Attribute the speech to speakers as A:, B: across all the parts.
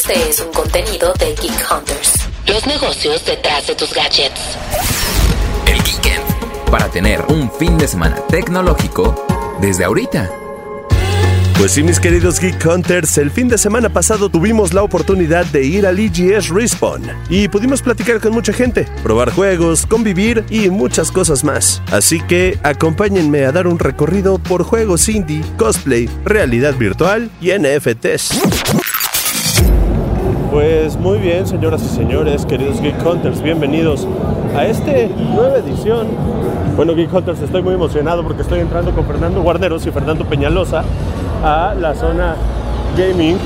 A: Este es un contenido de Geek Hunters. Los negocios detrás de tus gadgets.
B: El Geekend. Para tener un fin de semana tecnológico desde ahorita.
C: Pues sí, mis queridos Geek Hunters, el fin de semana pasado tuvimos la oportunidad de ir al EGS Respawn y pudimos platicar con mucha gente, probar juegos, convivir y muchas cosas más. Así que acompáñenme a dar un recorrido por juegos indie, cosplay, realidad virtual y NFTs. Pues muy bien, señoras y señores, queridos Geek Hunters, bienvenidos a esta nueva edición. Bueno, Geek Hunters, estoy muy emocionado porque estoy entrando con Fernando Guarneros y Fernando Peñalosa a la zona gaming.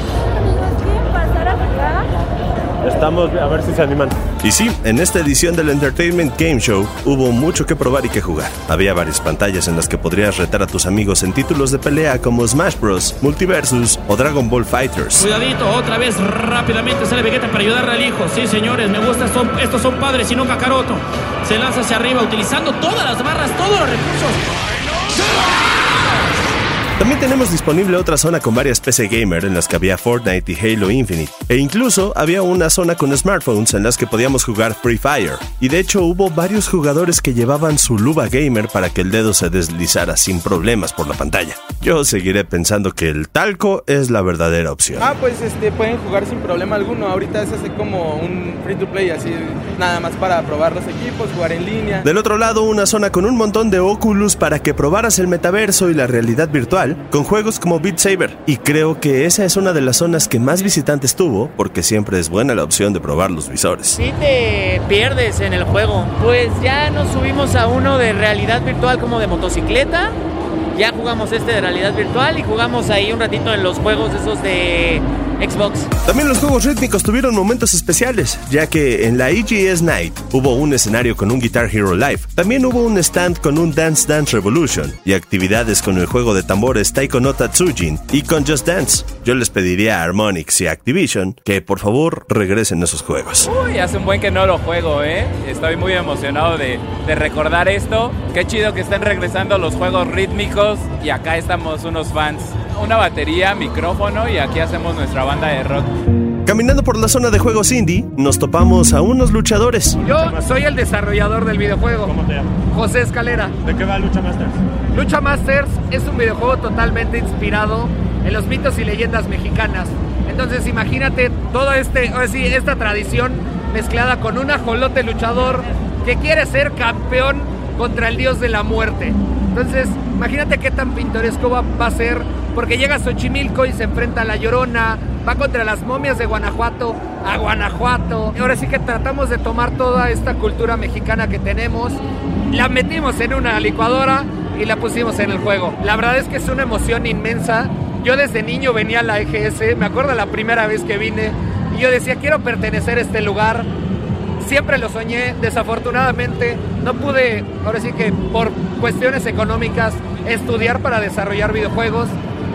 C: Estamos a ver si se animan. Y sí, en esta edición del Entertainment Game Show hubo mucho que probar y que jugar. Había varias pantallas en las que podrías retar a tus amigos en títulos de pelea como Smash Bros, Multiversus o Dragon Ball Fighters.
D: Cuidadito, otra vez rápidamente sale Vegeta para ayudarle al hijo. Sí, señores, me gusta, son, estos son padres y no Kakaroto. Se lanza hacia arriba utilizando todas las barras, todos los recursos.
C: También tenemos disponible otra zona con varias PC gamer en las que había Fortnite y Halo Infinite. E incluso había una zona con smartphones en las que podíamos jugar Free Fire. Y de hecho hubo varios jugadores que llevaban su luba gamer para que el dedo se deslizara sin problemas por la pantalla. Yo seguiré pensando que el talco es la verdadera opción.
E: Ah, pues este, pueden jugar sin problema alguno. Ahorita es así como un free to play, así nada más para probar los equipos, jugar en línea.
C: Del otro lado, una zona con un montón de Oculus para que probaras el metaverso y la realidad virtual con juegos como Beat Saber. Y creo que esa es una de las zonas que más visitantes tuvo porque siempre es buena la opción de probar los visores.
F: Si te pierdes en el juego, pues ya nos subimos a uno de realidad virtual como de motocicleta. Ya jugamos este de realidad virtual y jugamos ahí un ratito en los juegos esos de Xbox.
C: También los juegos rítmicos tuvieron momentos especiales, ya que en la EGS Night hubo un escenario con un Guitar Hero Live, también hubo un stand con un Dance Dance Revolution y actividades con el juego de tambores Taiko no Tatsujin y con Just Dance. Yo les pediría a Harmonix y Activision que por favor regresen a esos juegos.
G: Uy, hace un buen que no lo juego, ¿eh? Estoy muy emocionado de, de recordar esto. Qué chido que estén regresando los juegos rítmicos y acá estamos unos fans una batería, micrófono y aquí hacemos nuestra banda de rock.
C: Caminando por la zona de juegos indie, nos topamos a unos luchadores.
F: Yo soy el desarrollador del videojuego.
C: ¿Cómo te llamas?
F: José Escalera.
C: ¿De qué va Lucha Masters?
F: Lucha Masters es un videojuego totalmente inspirado en los mitos y leyendas mexicanas. Entonces imagínate toda este, sí, esta tradición mezclada con un ajolote luchador que quiere ser campeón contra el dios de la muerte. Entonces, imagínate qué tan pintoresco va, va a ser porque llega a Xochimilco y se enfrenta a la Llorona, va contra las momias de Guanajuato, a Guanajuato. Ahora sí que tratamos de tomar toda esta cultura mexicana que tenemos, la metimos en una licuadora y la pusimos en el juego. La verdad es que es una emoción inmensa. Yo desde niño venía a la EGS, me acuerdo la primera vez que vine y yo decía, quiero pertenecer a este lugar. Siempre lo soñé, desafortunadamente no pude, ahora sí que por cuestiones económicas, estudiar para desarrollar videojuegos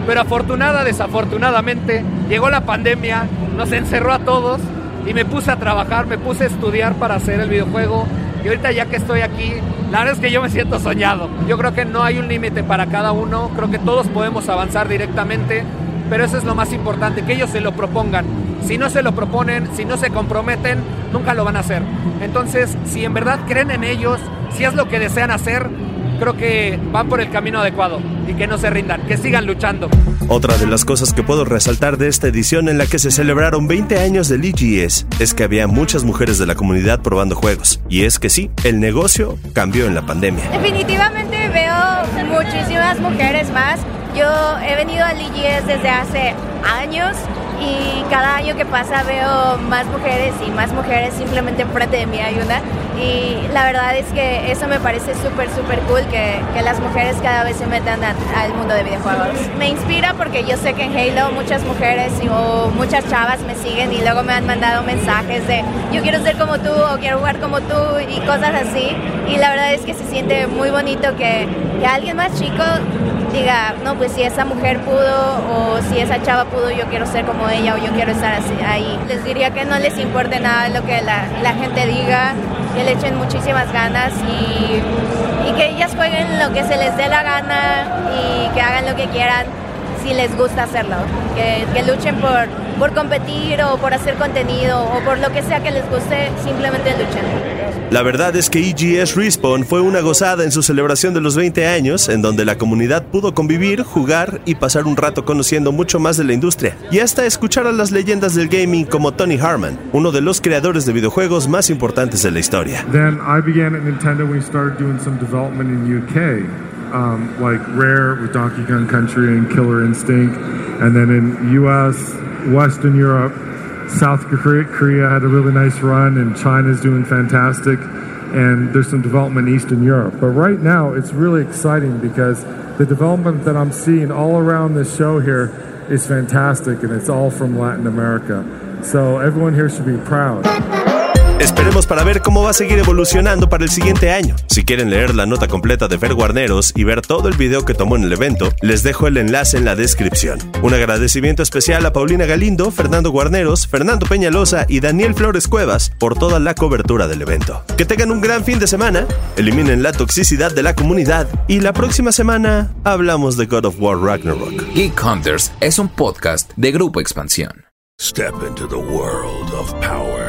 F: pero afortunada, desafortunadamente, llegó la pandemia, nos encerró a todos y me puse a trabajar, me puse a estudiar para hacer el videojuego. Y ahorita ya que estoy aquí, la verdad es que yo me siento soñado. Yo creo que no hay un límite para cada uno, creo que todos podemos avanzar directamente, pero eso es lo más importante, que ellos se lo propongan. Si no se lo proponen, si no se comprometen, nunca lo van a hacer. Entonces, si en verdad creen en ellos, si es lo que desean hacer, creo que van por el camino adecuado y que no se rindan, que sigan luchando.
C: Otra de las cosas que puedo resaltar de esta edición en la que se celebraron 20 años del EGS es que había muchas mujeres de la comunidad probando juegos. Y es que sí, el negocio cambió en la pandemia.
H: Definitivamente veo muchísimas mujeres más. Yo he venido al EGS desde hace años y cada año que pasa veo más mujeres y más mujeres simplemente enfrente de mí hay y la verdad es que eso me parece súper súper cool que, que, las mujeres cada vez se metan al mundo de videojuegos. Me inspira porque yo sé que en Halo muchas mujeres o muchas chavas me siguen y luego me han mandado mensajes de yo quiero ser como tú o quiero jugar como tú y cosas así y la verdad es que se siente muy bonito que, que alguien más chico diga, no, pues si esa mujer pudo o si esa chava pudo, yo quiero ser como ella o yo quiero estar así, ahí. Les diría que no les importe nada lo que la, la gente diga, que le echen muchísimas ganas y, y, que ellas jueguen lo que se les dé la gana y que hagan lo que quieran si les gusta hacerlo, que, que luchen por, por competir o por hacer contenido o por lo que sea que les guste, simplemente luchen.
C: La verdad es que EGS Respawn fue una gozada en su celebración de los 20 años, en donde la comunidad pudo convivir, jugar y pasar un rato conociendo mucho más de la industria, y hasta escuchar a las leyendas del gaming como Tony Harman, uno de los creadores de videojuegos más importantes de la historia.
I: Then I began at Nintendo when we started doing some development in UK, um, like Rare with Donkey Kong Country and Killer Instinct, and then in US, Western Europe, South Korea, Korea had a really nice run, and China's doing fantastic. And there's some development in Eastern Europe. But right now, it's really exciting because the development that I'm seeing all around this show here is fantastic, and it's all from Latin America. So everyone here should be proud.
C: Esperemos para ver cómo va a seguir evolucionando para el siguiente año. Si quieren leer la nota completa de Fer Guarneros y ver todo el video que tomó en el evento, les dejo el enlace en la descripción. Un agradecimiento especial a Paulina Galindo, Fernando Guarneros, Fernando Peñalosa y Daniel Flores Cuevas por toda la cobertura del evento. Que tengan un gran fin de semana, eliminen la toxicidad de la comunidad y la próxima semana hablamos de God of War Ragnarok.
B: Geek Hunters es un podcast de Grupo Expansión.
J: Step into the world of power,